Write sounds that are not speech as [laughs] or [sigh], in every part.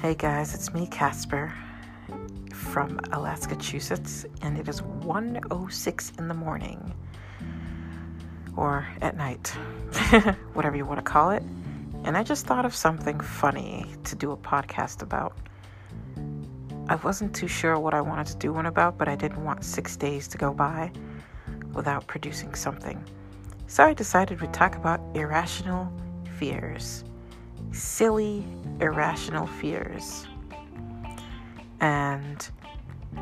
Hey guys, it's me, Casper, from Alaska, Massachusetts, and it is 1.06 in the morning, or at night, [laughs] whatever you want to call it. And I just thought of something funny to do a podcast about. I wasn't too sure what I wanted to do one about, but I didn't want six days to go by without producing something. So I decided we'd talk about irrational fears. Silly, irrational fears. And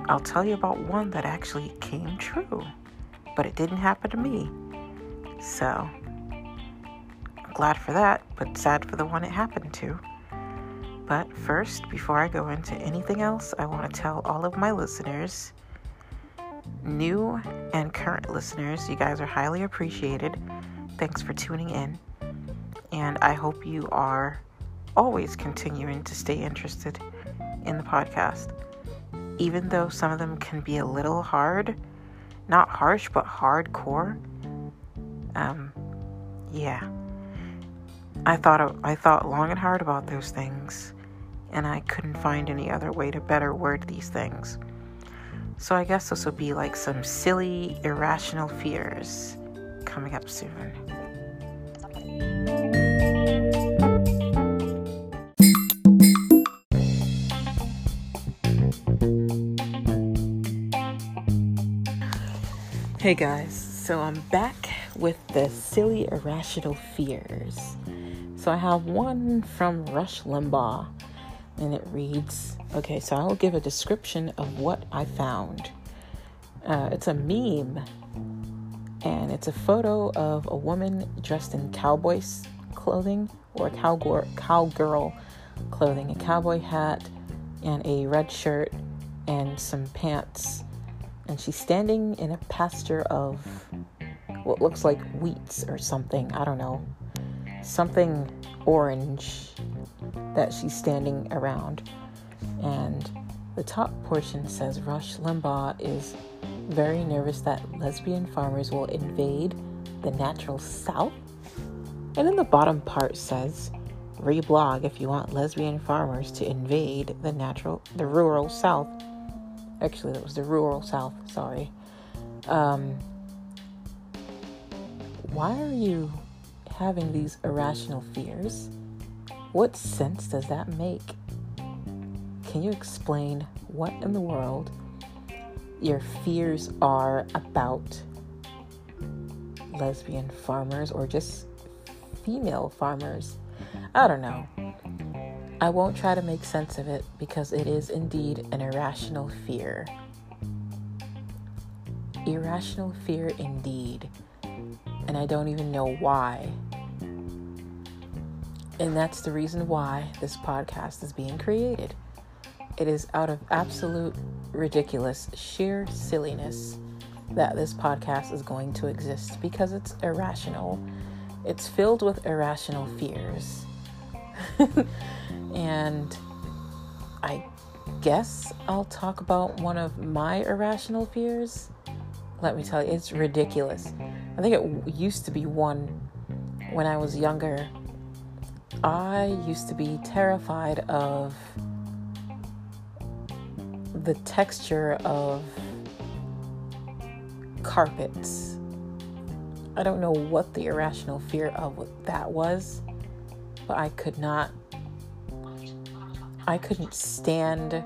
I'll tell you about one that actually came true, but it didn't happen to me. So, I'm glad for that, but sad for the one it happened to. But first, before I go into anything else, I want to tell all of my listeners, new and current listeners, you guys are highly appreciated. Thanks for tuning in. And I hope you are always continuing to stay interested in the podcast. Even though some of them can be a little hard, not harsh, but hardcore. Um, yeah. I thought I thought long and hard about those things and I couldn't find any other way to better word these things. So I guess this will be like some silly, irrational fears coming up soon. Hey guys, so I'm back with the silly, irrational fears. So I have one from Rush Limbaugh and it reads okay, so I'll give a description of what I found. Uh, it's a meme, and it's a photo of a woman dressed in cowboys clothing or cowgirl, cowgirl clothing, a cowboy hat, and a red shirt, and some pants. And she's standing in a pasture of what looks like wheats or something. I don't know. Something orange that she's standing around. And the top portion says Rush Limbaugh is very nervous that lesbian farmers will invade the natural South. And then the bottom part says reblog if you want lesbian farmers to invade the natural, the rural South. Actually, that was the rural South, sorry. Um, why are you having these irrational fears? What sense does that make? Can you explain what in the world your fears are about lesbian farmers or just female farmers? I don't know. I won't try to make sense of it because it is indeed an irrational fear. Irrational fear indeed. And I don't even know why. And that's the reason why this podcast is being created. It is out of absolute ridiculous, sheer silliness that this podcast is going to exist because it's irrational. It's filled with irrational fears. [laughs] and I guess I'll talk about one of my irrational fears. Let me tell you, it's ridiculous. I think it used to be one when I was younger I used to be terrified of the texture of carpets. I don't know what the irrational fear of that was, but I could not, I couldn't stand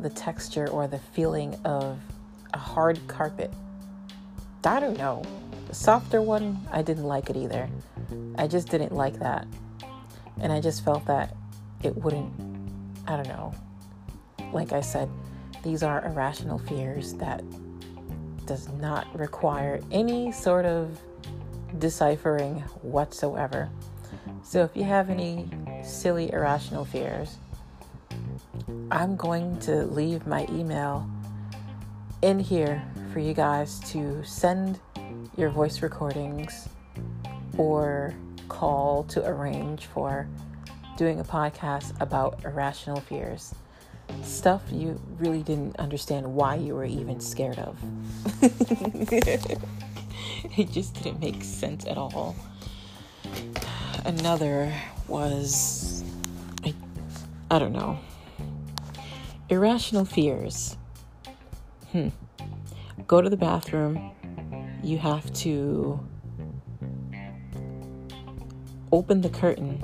the texture or the feeling of a hard carpet. I don't know. The softer one, I didn't like it either. I just didn't like that. And I just felt that it wouldn't, I don't know. Like I said, these are irrational fears that does not require any sort of deciphering whatsoever. So if you have any silly irrational fears, I'm going to leave my email in here for you guys to send your voice recordings or call to arrange for doing a podcast about irrational fears. Stuff you really didn't understand why you were even scared of. [laughs] it just didn't make sense at all. Another was I, I don't know. Irrational fears. Hmm. Go to the bathroom. You have to open the curtain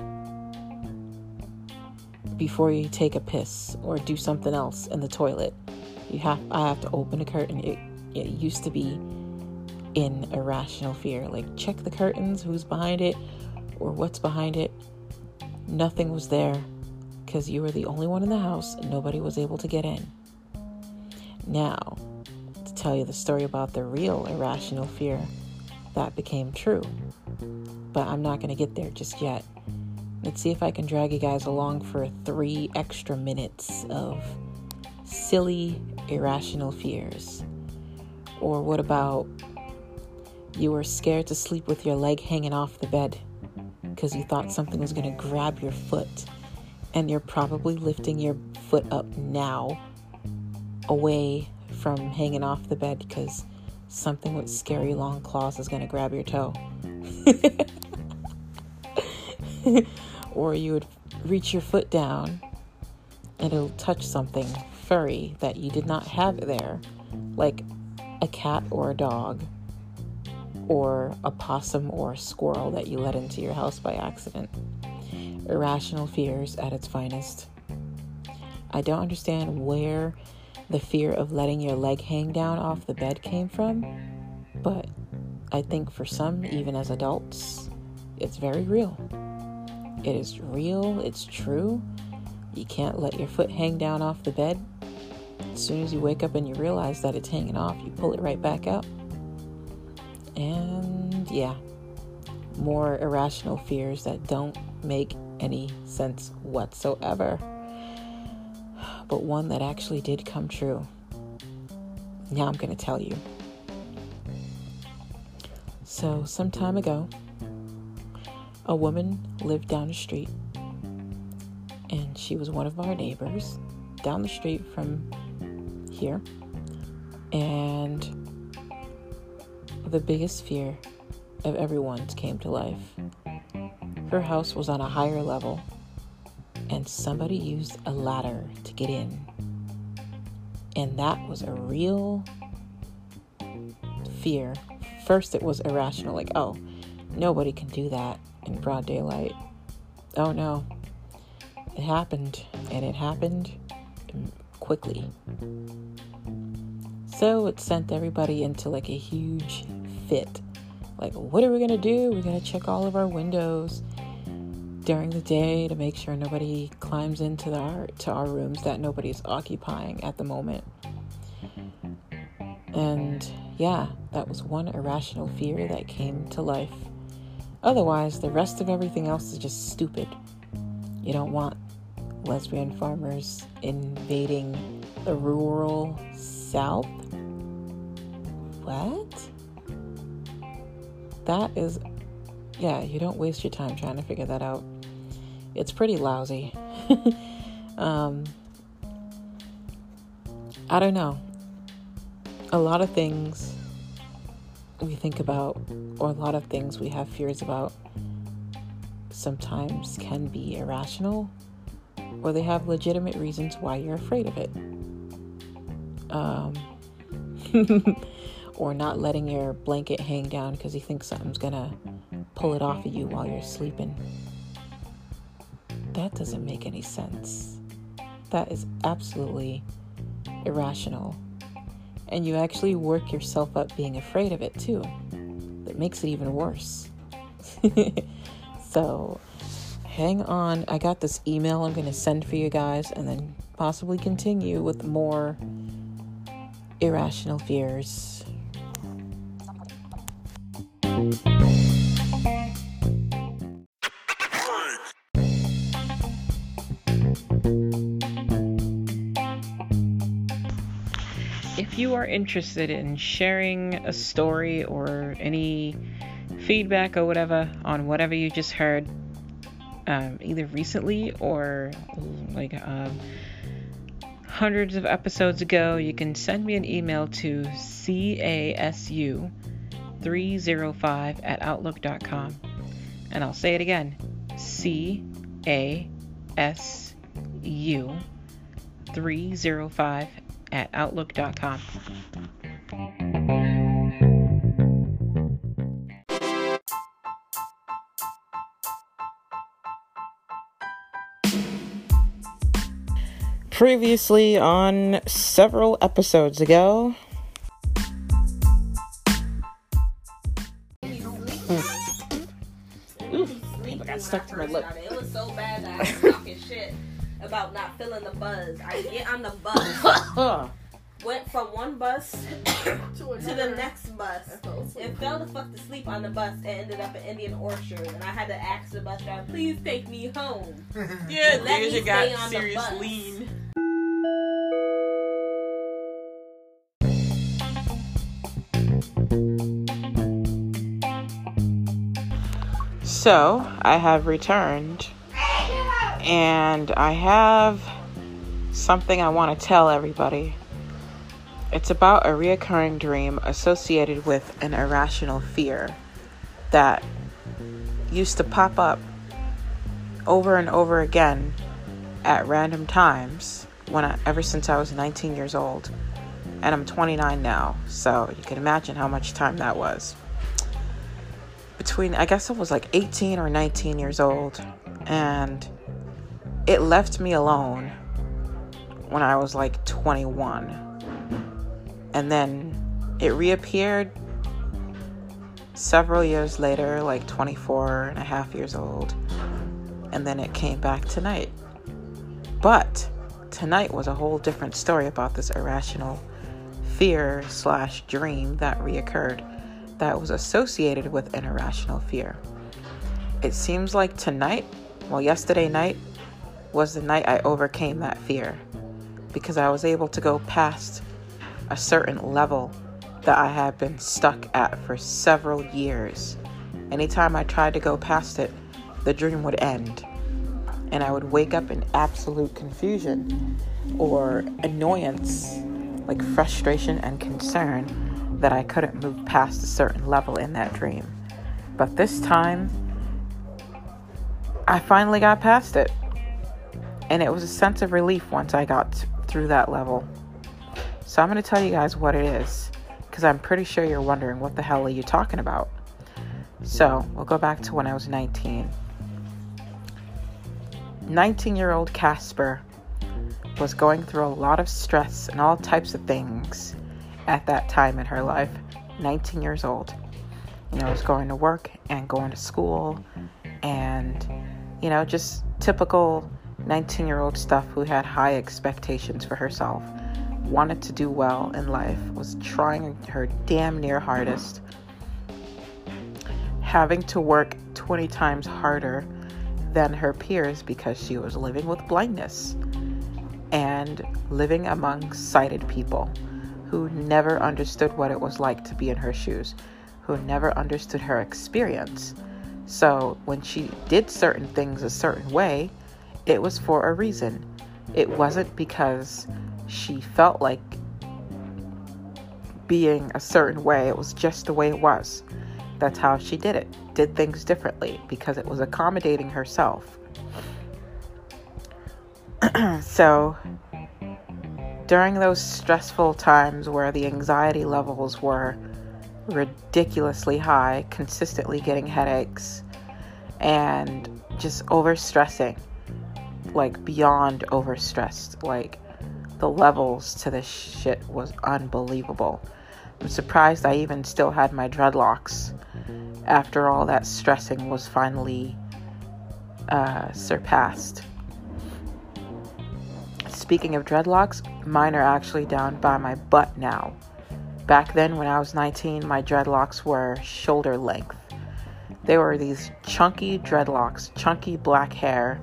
before you take a piss or do something else in the toilet. You have I have to open a curtain. It, it used to be in irrational fear. Like check the curtains, who's behind it or what's behind it. Nothing was there because you were the only one in the house and nobody was able to get in. Now, to tell you the story about the real irrational fear that became true. But I'm not going to get there just yet. Let's see if I can drag you guys along for three extra minutes of silly, irrational fears. Or what about you were scared to sleep with your leg hanging off the bed because you thought something was going to grab your foot and you're probably lifting your foot up now away from hanging off the bed because something with scary long claws is going to grab your toe. [laughs] or you would reach your foot down and it'll touch something furry that you did not have there, like a cat or a dog, or a possum or a squirrel that you let into your house by accident irrational fears at its finest. I don't understand where the fear of letting your leg hang down off the bed came from, but I think for some, even as adults, it's very real. It is real, it's true. You can't let your foot hang down off the bed. As soon as you wake up and you realize that it's hanging off, you pull it right back up. And yeah, more irrational fears that don't make any sense whatsoever, but one that actually did come true. Now I'm going to tell you. So, some time ago, a woman lived down the street, and she was one of our neighbors down the street from here. And the biggest fear of everyone's came to life her house was on a higher level, and somebody used a ladder to get in. And that was a real fear. First, it was irrational, like, oh, nobody can do that in broad daylight. Oh no. It happened, and it happened quickly. So it sent everybody into like a huge fit. Like, what are we gonna do? We're gonna check all of our windows during the day to make sure nobody climbs into our to our rooms that nobody's occupying at the moment. And yeah, that was one irrational fear that came to life. Otherwise, the rest of everything else is just stupid. You don't want lesbian farmers invading the rural south. What? That is yeah, you don't waste your time trying to figure that out. It's pretty lousy. [laughs] um, I don't know. A lot of things we think about, or a lot of things we have fears about, sometimes can be irrational, or they have legitimate reasons why you're afraid of it. Um, [laughs] or not letting your blanket hang down because you think something's gonna pull it off of you while you're sleeping. That doesn't make any sense. That is absolutely irrational. And you actually work yourself up being afraid of it too. That makes it even worse. [laughs] so, hang on. I got this email I'm going to send for you guys and then possibly continue with more irrational fears. Interested in sharing a story or any feedback or whatever on whatever you just heard, um, either recently or like um, hundreds of episodes ago, you can send me an email to casu305 at outlook.com. And I'll say it again C A S 305 at outlook.com. Previously on several episodes ago. Indian Orchard. And I had to ask the bus driver, please take me home. [laughs] yeah, Let there's me you got stay on the serious bus. lean. So, I have returned and I have something I want to tell everybody. It's about a reoccurring dream associated with an irrational fear that used to pop up over and over again at random times when I, ever since I was 19 years old and I'm 29 now so you can imagine how much time that was. Between I guess I was like 18 or 19 years old and it left me alone when I was like 21 and then it reappeared several years later like 24 and a half years old and then it came back tonight but tonight was a whole different story about this irrational fear slash dream that reoccurred that was associated with an irrational fear. It seems like tonight, well, yesterday night, was the night I overcame that fear because I was able to go past a certain level that I had been stuck at for several years. Anytime I tried to go past it, the dream would end and I would wake up in absolute confusion or annoyance, like frustration and concern that I couldn't move past a certain level in that dream. But this time, I finally got past it. And it was a sense of relief once I got through that level. So I'm going to tell you guys what it is, because I'm pretty sure you're wondering what the hell are you talking about. So we'll go back to when I was 19. 19 year old Casper was going through a lot of stress and all types of things at that time in her life. 19 years old. You know, was going to work and going to school and, you know, just typical 19 year old stuff who had high expectations for herself, wanted to do well in life, was trying her damn near hardest, having to work 20 times harder than her peers because she was living with blindness and living among sighted people who never understood what it was like to be in her shoes, who never understood her experience. So when she did certain things a certain way, it was for a reason. It wasn't because she felt like being a certain way, it was just the way it was. That's how she did it. Did things differently because it was accommodating herself. [clears throat] so, during those stressful times where the anxiety levels were ridiculously high, consistently getting headaches, and just overstressing, like beyond overstressed, like the levels to this shit was unbelievable. I'm surprised I even still had my dreadlocks after all that stressing was finally uh, surpassed. Speaking of dreadlocks, mine are actually down by my butt now. Back then, when I was 19, my dreadlocks were shoulder length. They were these chunky dreadlocks, chunky black hair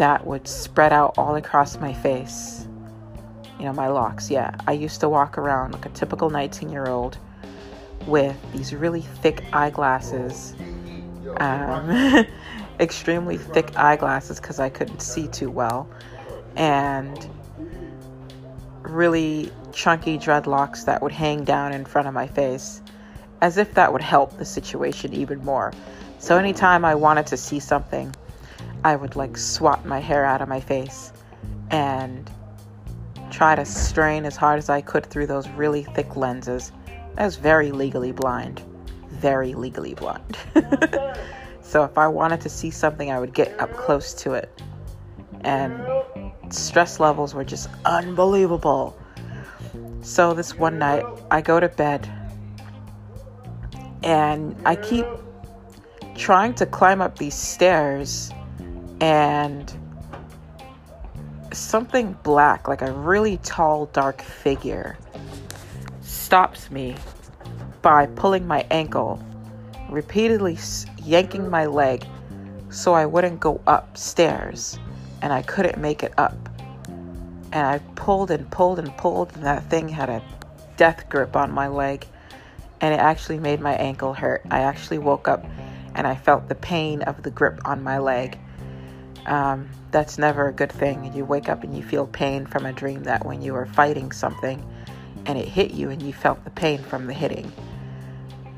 that would spread out all across my face. You know, my locks, yeah. I used to walk around like a typical 19 year old with these really thick eyeglasses, um, [laughs] extremely thick eyeglasses because I couldn't see too well, and really chunky dreadlocks that would hang down in front of my face as if that would help the situation even more. So, anytime I wanted to see something, I would like swat my hair out of my face and try to strain as hard as I could through those really thick lenses. I was very legally blind. Very legally blind. [laughs] so if I wanted to see something, I would get up close to it. And stress levels were just unbelievable. So this one night, I go to bed and I keep trying to climb up these stairs and something black, like a really tall, dark figure, stops me by pulling my ankle, repeatedly yanking my leg so I wouldn't go upstairs and I couldn't make it up. And I pulled and pulled and pulled, and that thing had a death grip on my leg, and it actually made my ankle hurt. I actually woke up and I felt the pain of the grip on my leg. Um, that's never a good thing. You wake up and you feel pain from a dream that when you were fighting something and it hit you and you felt the pain from the hitting.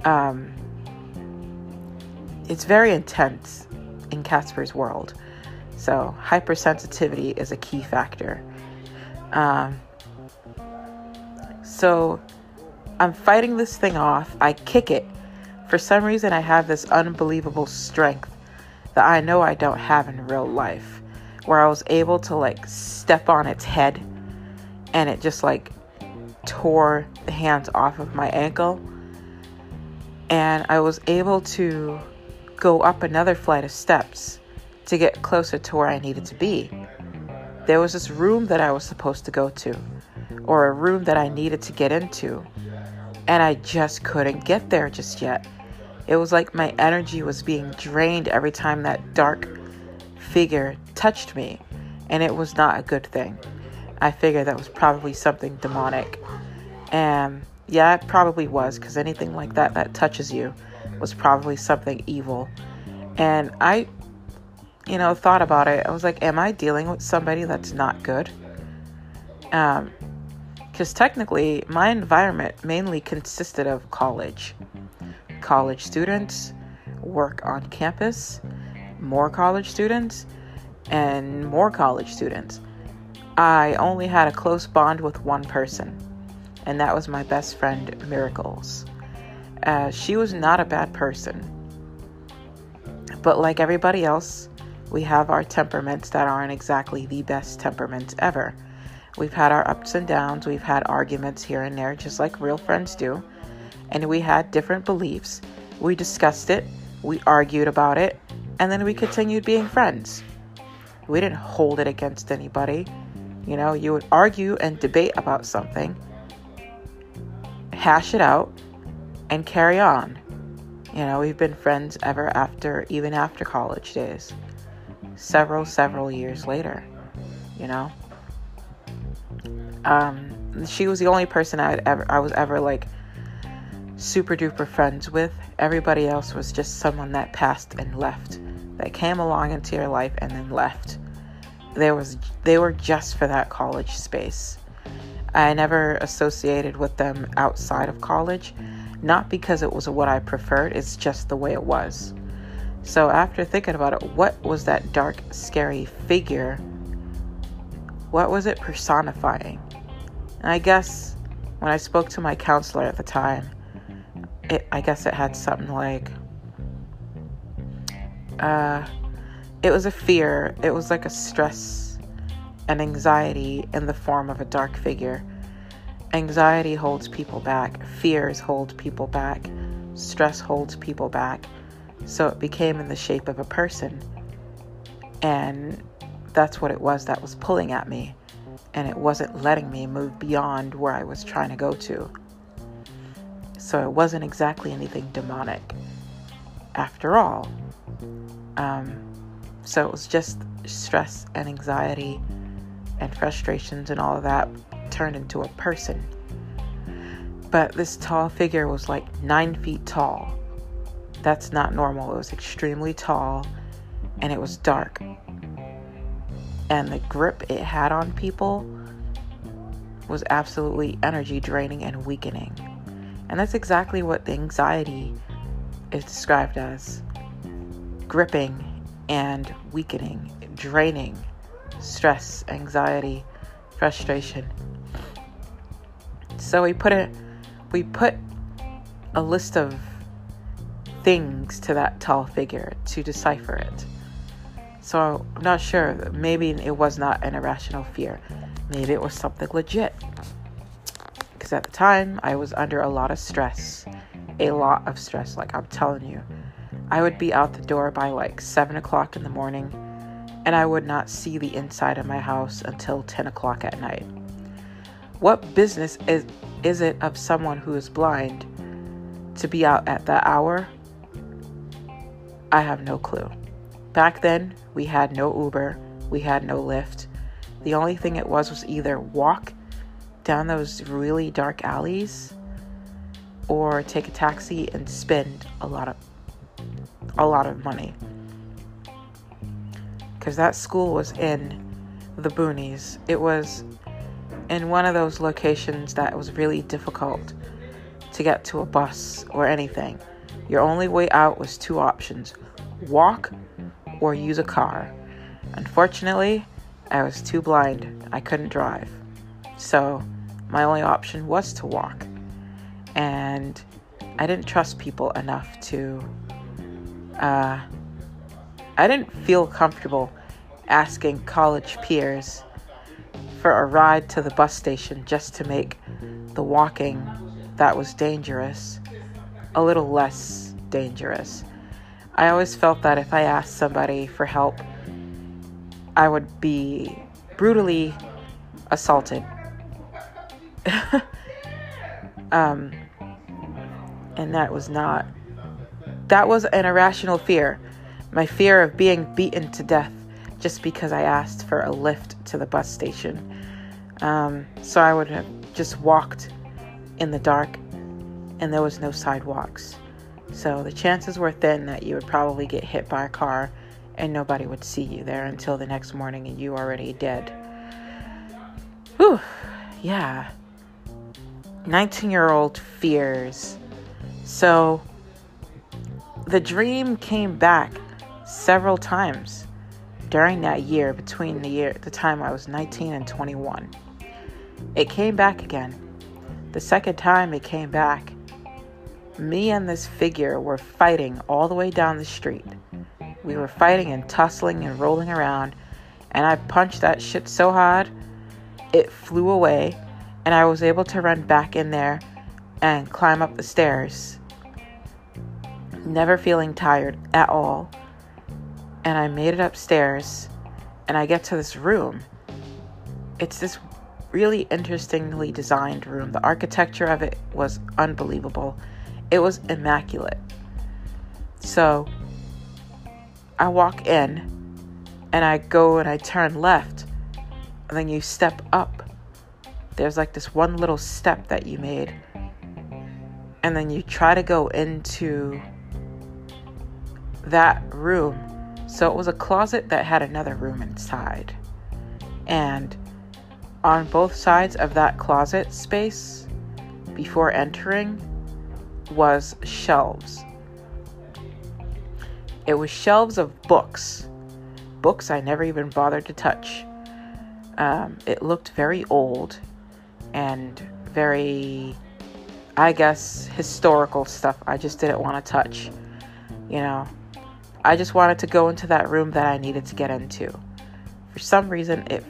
Um, it's very intense in Casper's world. So, hypersensitivity is a key factor. Um, so, I'm fighting this thing off. I kick it. For some reason, I have this unbelievable strength that I know I don't have in real life, where I was able to like step on its head and it just like tore the hands off of my ankle. And I was able to go up another flight of steps to get closer to where I needed to be. There was this room that I was supposed to go to, or a room that I needed to get into, and I just couldn't get there just yet. It was like my energy was being drained every time that dark figure touched me, and it was not a good thing. I figured that was probably something demonic. And yeah, it probably was, because anything like that that touches you was probably something evil. And I, you know, thought about it. I was like, am I dealing with somebody that's not good? Um, because technically, my environment mainly consisted of college college students, work on campus, more college students, and more college students. I only had a close bond with one person, and that was my best friend, Miracles. Uh, she was not a bad person. But like everybody else, we have our temperaments that aren't exactly the best temperaments ever. We've had our ups and downs, we've had arguments here and there, just like real friends do and we had different beliefs. We discussed it, we argued about it, and then we continued being friends. We didn't hold it against anybody. You know, you would argue and debate about something, hash it out, and carry on. You know, we've been friends ever after, even after college days. Several, several years later, you know. Um, she was the only person I ever, I was ever like super duper friends with. Everybody else was just someone that passed and left, that came along into your life and then left. There was they were just for that college space. I never associated with them outside of college, not because it was what I preferred, it's just the way it was. So after thinking about it, what was that dark, scary figure? What was it personifying? And I guess when I spoke to my counselor at the time, it I guess it had something like uh it was a fear. It was like a stress and anxiety in the form of a dark figure. Anxiety holds people back, fears hold people back, stress holds people back. So it became in the shape of a person. And that's what it was that was pulling at me. And it wasn't letting me move beyond where I was trying to go to. So it wasn't exactly anything demonic after all. Um, so it was just stress and anxiety and frustrations and all of that turned into a person. But this tall figure was like nine feet tall. That's not normal. It was extremely tall and it was dark. And the grip it had on people was absolutely energy draining and weakening. And that's exactly what the anxiety is described as gripping and weakening, draining, stress, anxiety, frustration. So we put it we put a list of things to that tall figure to decipher it. So I'm not sure. Maybe it was not an irrational fear. Maybe it was something legit. Because at the time, I was under a lot of stress. A lot of stress, like I'm telling you. I would be out the door by like 7 o'clock in the morning, and I would not see the inside of my house until 10 o'clock at night. What business is, is it of someone who is blind to be out at that hour? I have no clue. Back then, we had no Uber, we had no Lyft. The only thing it was was either walk down those really dark alleys or take a taxi and spend a lot of a lot of money. Cuz that school was in the boonies. It was in one of those locations that was really difficult to get to a bus or anything. Your only way out was two options walk or use a car. Unfortunately, I was too blind. I couldn't drive. So, my only option was to walk. And I didn't trust people enough to. Uh, I didn't feel comfortable asking college peers for a ride to the bus station just to make the walking that was dangerous a little less dangerous. I always felt that if I asked somebody for help, I would be brutally assaulted. [laughs] um, and that was not, that was an irrational fear. My fear of being beaten to death just because I asked for a lift to the bus station. Um, so I would have just walked in the dark and there was no sidewalks. So the chances were thin that you would probably get hit by a car and nobody would see you there until the next morning and you already dead. Whew, yeah. 19 year old fears. So the dream came back several times during that year between the year the time I was 19 and 21. It came back again. The second time it came back, me and this figure were fighting all the way down the street. We were fighting and tussling and rolling around, and I punched that shit so hard it flew away, and I was able to run back in there and climb up the stairs. Never feeling tired at all. And I made it upstairs, and I get to this room. It's this really interestingly designed room. The architecture of it was unbelievable. It was immaculate. So I walk in and I go and I turn left. And then you step up. There's like this one little step that you made. And then you try to go into that room. So it was a closet that had another room inside. And on both sides of that closet space, before entering, was shelves. It was shelves of books, books I never even bothered to touch. Um, it looked very old and very, I guess, historical stuff I just didn't want to touch. You know, I just wanted to go into that room that I needed to get into. For some reason, it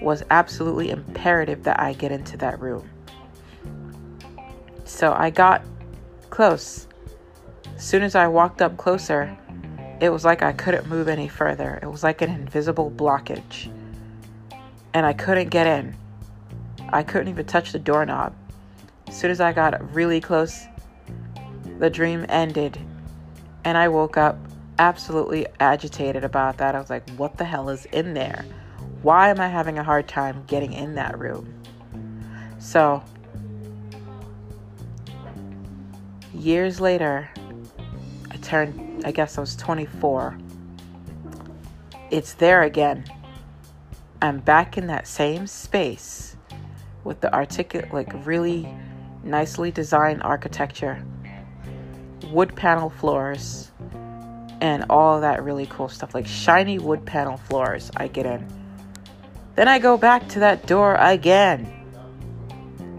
was absolutely imperative that I get into that room. So I got close. As soon as I walked up closer, it was like I couldn't move any further. It was like an invisible blockage. And I couldn't get in. I couldn't even touch the doorknob. As soon as I got really close, the dream ended. And I woke up absolutely agitated about that. I was like, what the hell is in there? Why am I having a hard time getting in that room? So years later, I turned, I guess I was 24. It's there again. I'm back in that same space with the articulate, like really nicely designed architecture, wood panel floors, and all that really cool stuff like shiny wood panel floors. I get in. Then I go back to that door again.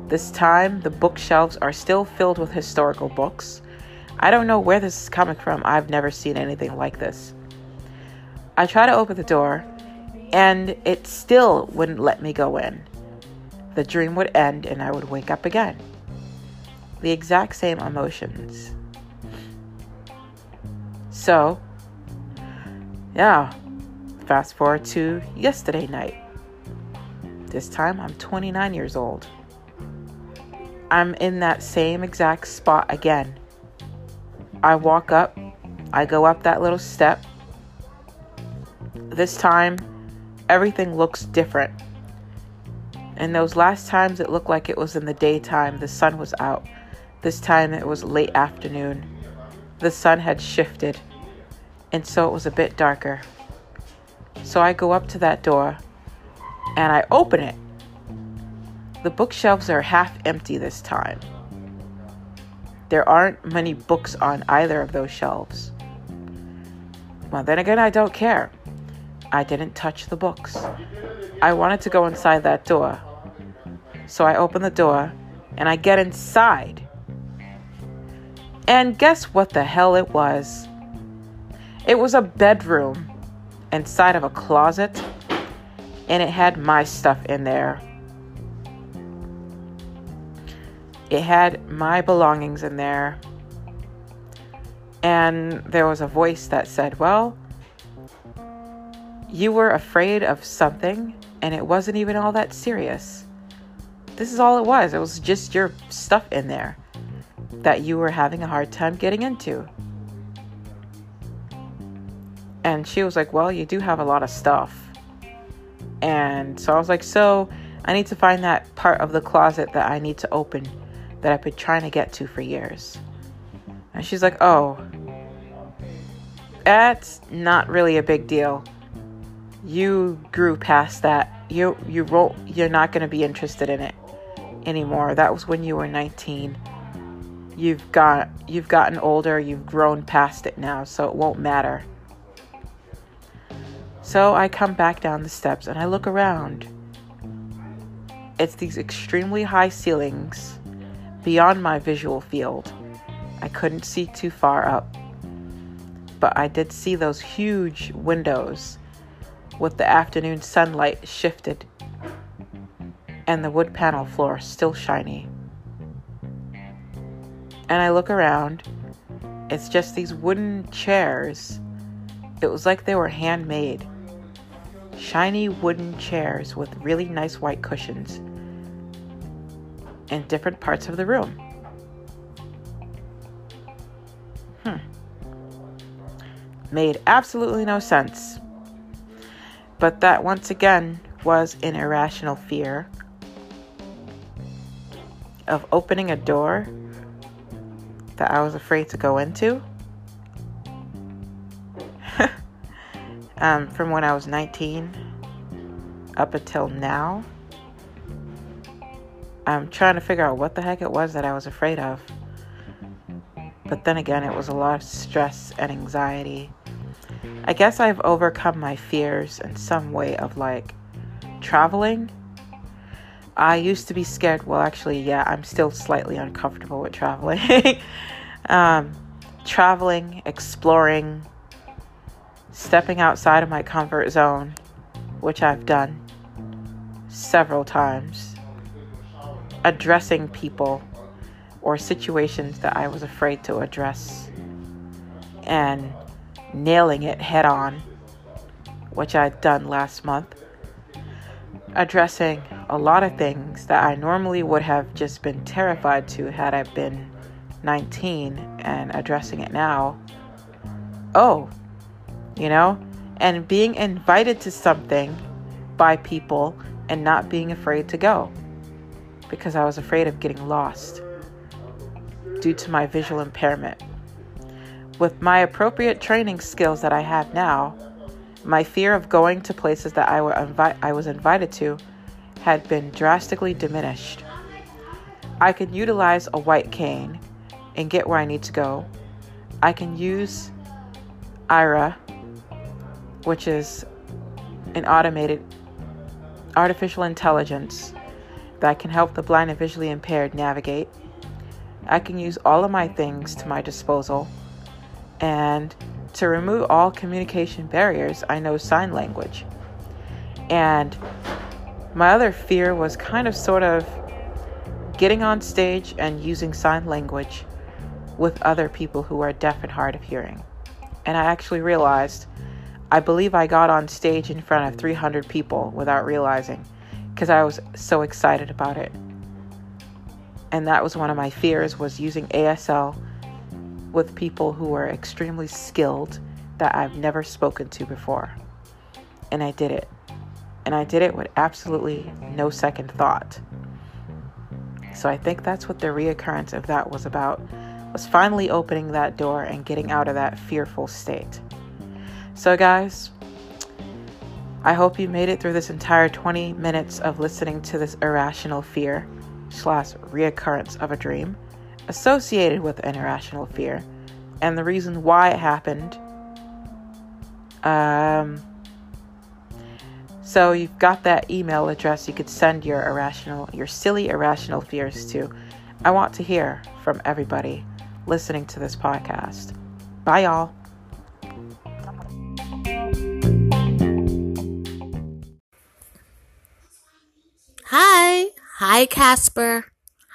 This time, the bookshelves are still filled with historical books. I don't know where this is coming from. I've never seen anything like this. I try to open the door, and it still wouldn't let me go in. The dream would end, and I would wake up again. The exact same emotions. So, yeah, fast forward to yesterday night. This time I'm 29 years old. I'm in that same exact spot again. I walk up, I go up that little step. This time, everything looks different. And those last times, it looked like it was in the daytime, the sun was out. This time, it was late afternoon. The sun had shifted, and so it was a bit darker. So I go up to that door and I open it. The bookshelves are half empty this time. There aren't many books on either of those shelves. Well, then again, I don't care. I didn't touch the books. I wanted to go inside that door. So I open the door and I get inside. And guess what the hell it was? It was a bedroom inside of a closet, and it had my stuff in there. It had my belongings in there. And there was a voice that said, Well, you were afraid of something, and it wasn't even all that serious. This is all it was. It was just your stuff in there that you were having a hard time getting into. And she was like, Well, you do have a lot of stuff. And so I was like, So I need to find that part of the closet that I need to open that I've been trying to get to for years. And she's like, Oh, that's not really a big deal. You grew past that. You you wrote you're not going to be interested in it anymore. That was when you were 19. You've got you've gotten older, you've grown past it now, so it won't matter. So I come back down the steps and I look around. It's these extremely high ceilings beyond my visual field. I couldn't see too far up, but I did see those huge windows with the afternoon sunlight shifted and the wood panel floor still shiny. And I look around, it's just these wooden chairs. It was like they were handmade shiny wooden chairs with really nice white cushions in different parts of the room. Hmm. Made absolutely no sense. But that once again was an irrational fear of opening a door that I was afraid to go into. [laughs] um, from when I was 19 up until now. I'm trying to figure out what the heck it was that I was afraid of. But then again, it was a lot of stress and anxiety. I guess I've overcome my fears in some way of like traveling. I used to be scared. Well, actually, yeah, I'm still slightly uncomfortable with traveling. [laughs] um, traveling, exploring, stepping outside of my comfort zone, which I've done several times, addressing people or situations that I was afraid to address, and nailing it head on, which I'd done last month, addressing a lot of things that I normally would have just been terrified to had I been 19 and addressing it now. Oh, you know, and being invited to something by people and not being afraid to go because I was afraid of getting lost due to my visual impairment. With my appropriate training skills that I have now, my fear of going to places that I, invi- I was invited to had been drastically diminished. I can utilize a white cane and get where I need to go. I can use Aira, which is an automated artificial intelligence that can help the blind and visually impaired navigate. I can use all of my things to my disposal. And to remove all communication barriers, I know sign language. And my other fear was kind of sort of getting on stage and using sign language with other people who are deaf and hard of hearing. And I actually realized I believe I got on stage in front of 300 people without realizing because I was so excited about it. And that was one of my fears was using ASL with people who were extremely skilled that I've never spoken to before. And I did it. And I did it with absolutely no second thought. So I think that's what the reoccurrence of that was about was finally opening that door and getting out of that fearful state. So, guys, I hope you made it through this entire 20 minutes of listening to this irrational fear slash reoccurrence of a dream associated with an irrational fear and the reason why it happened. Um, so you've got that email address you could send your irrational, your silly irrational fears to. I want to hear from everybody listening to this podcast. Bye, y'all. Hi. Hi, Casper.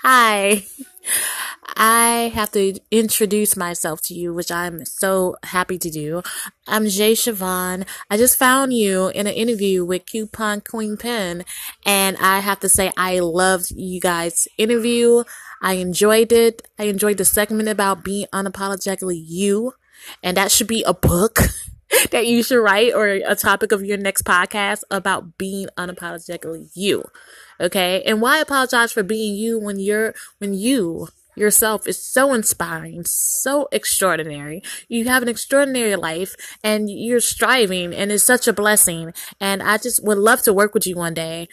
Hi. [laughs] I have to introduce myself to you, which I'm so happy to do. I'm Jay Siobhan. I just found you in an interview with Coupon Queen Pen, and I have to say I loved you guys' interview. I enjoyed it. I enjoyed the segment about being unapologetically you, and that should be a book. [laughs] that you should write or a topic of your next podcast about being unapologetically you. Okay. And why apologize for being you when you're, when you yourself is so inspiring, so extraordinary. You have an extraordinary life and you're striving and it's such a blessing. And I just would love to work with you one day.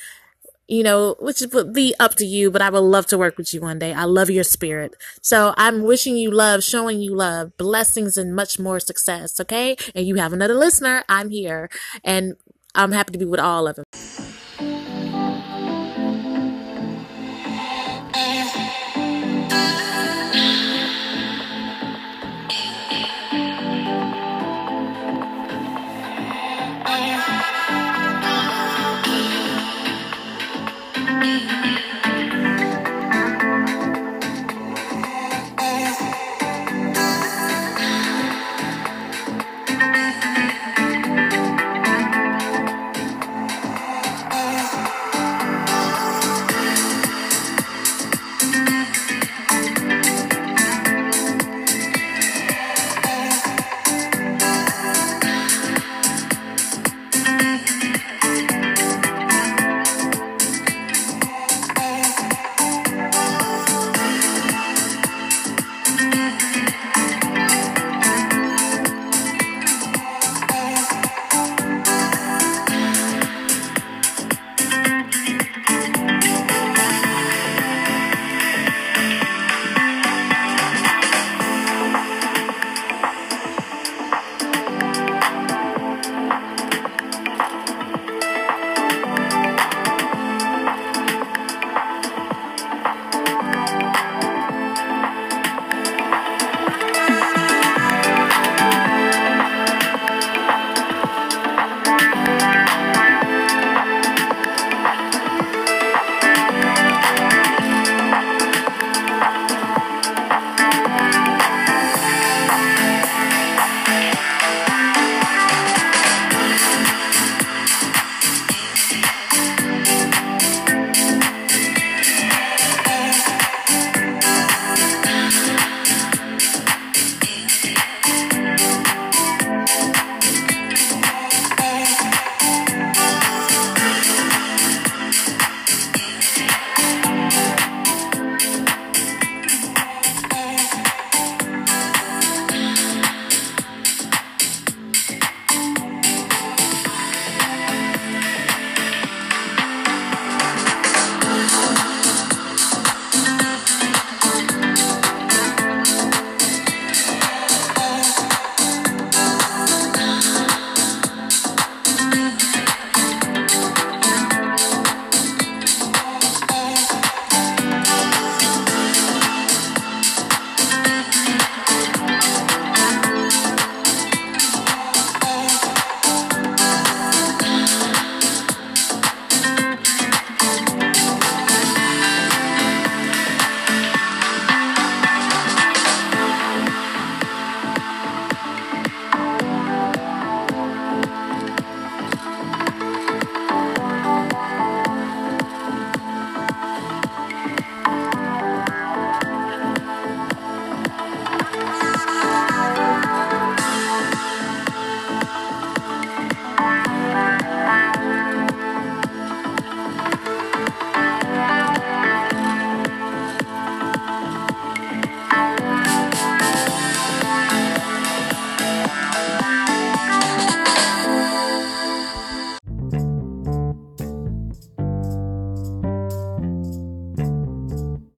You know, which would be up to you, but I would love to work with you one day. I love your spirit. So I'm wishing you love, showing you love, blessings and much more success. Okay. And you have another listener. I'm here and I'm happy to be with all of them.